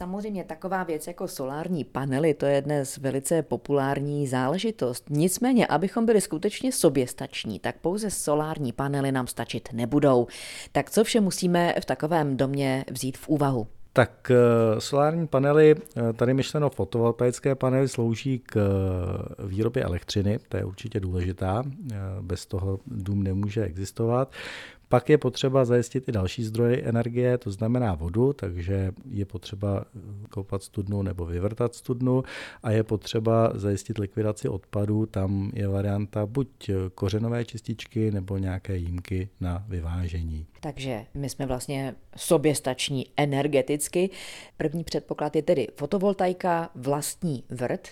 Samozřejmě taková věc jako solární panely, to je dnes velice populární záležitost. Nicméně, abychom byli skutečně soběstační, tak pouze solární panely nám stačit nebudou. Tak co vše musíme v takovém domě vzít v úvahu? Tak eh, solární panely, eh, tady myšleno fotovoltaické panely, slouží k eh, výrobě elektřiny, to je určitě důležitá, bez toho dům nemůže existovat. Pak je potřeba zajistit i další zdroje energie, to znamená vodu, takže je potřeba koupat studnu nebo vyvrtat studnu a je potřeba zajistit likvidaci odpadů. Tam je varianta buď kořenové čističky nebo nějaké jímky na vyvážení. Takže my jsme vlastně soběstační energeticky. První předpoklad je tedy fotovoltaika, vlastní vrt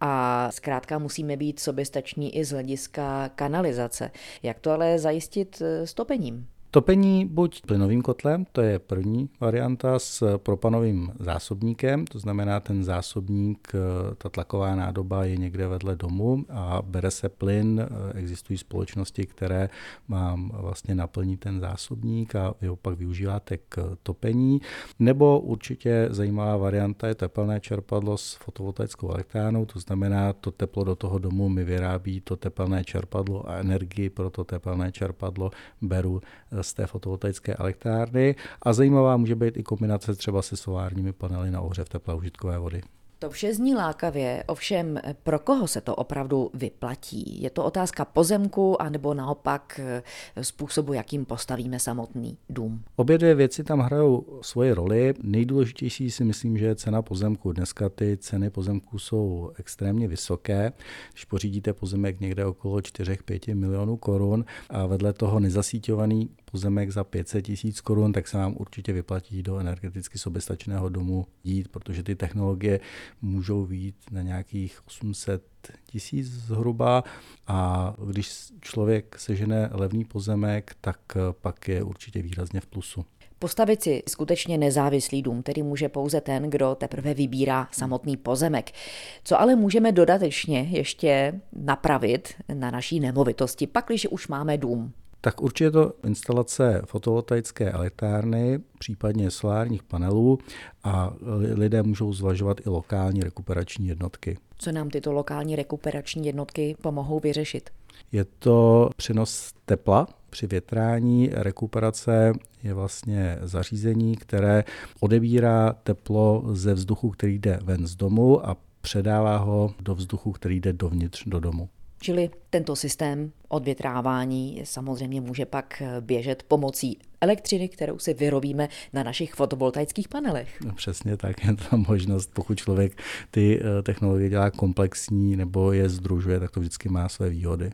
a zkrátka musíme být soběstační i z hlediska kanalizace. Jak to ale zajistit s topením? Topení buď plynovým kotlem, to je první varianta, s propanovým zásobníkem, to znamená ten zásobník, eh, ta tlaková nádoba je někde vedle domu a bere se plyn, eh, existují společnosti, které vám vlastně naplní ten zásobník a vy ho pak využíváte k topení. Nebo určitě zajímavá varianta je tepelné čerpadlo s fotovoltaickou elektrárnou, to znamená to teplo do toho domu mi vyrábí to tepelné čerpadlo a energii pro to tepelné čerpadlo beru eh, z té fotovoltaické elektrárny a zajímavá může být i kombinace třeba se solárními panely na ohřev teplé užitkové vody. To vše zní lákavě, ovšem pro koho se to opravdu vyplatí? Je to otázka pozemku anebo naopak eh, způsobu, jakým postavíme samotný dům? Obě dvě věci tam hrajou svoje roli. Nejdůležitější si myslím, že je cena pozemku. Dneska ty ceny pozemků jsou extrémně vysoké. Když pořídíte pozemek někde okolo 4-5 milionů korun a vedle toho nezasíťovaný pozemek za 500 tisíc korun, tak se vám určitě vyplatí do energeticky soběstačného domu jít, protože ty technologie můžou výjít na nějakých 800 tisíc zhruba a když člověk sežene levný pozemek, tak pak je určitě výrazně v plusu. Postavit si skutečně nezávislý dům, který může pouze ten, kdo teprve vybírá samotný pozemek. Co ale můžeme dodatečně ještě napravit na naší nemovitosti, pak, když už máme dům? Tak určitě to instalace fotovoltaické elektrárny, případně solárních panelů a lidé můžou zvažovat i lokální rekuperační jednotky. Co nám tyto lokální rekuperační jednotky pomohou vyřešit? Je to přenos tepla při větrání. Rekuperace je vlastně zařízení, které odebírá teplo ze vzduchu, který jde ven z domu a předává ho do vzduchu, který jde dovnitř do domu. Čili tento systém odvětrávání samozřejmě může pak běžet pomocí elektřiny, kterou si vyrobíme na našich fotovoltaických panelech. No, přesně tak, je to možnost, pokud člověk ty eh, technologie dělá komplexní nebo je združuje, tak to vždycky má své výhody.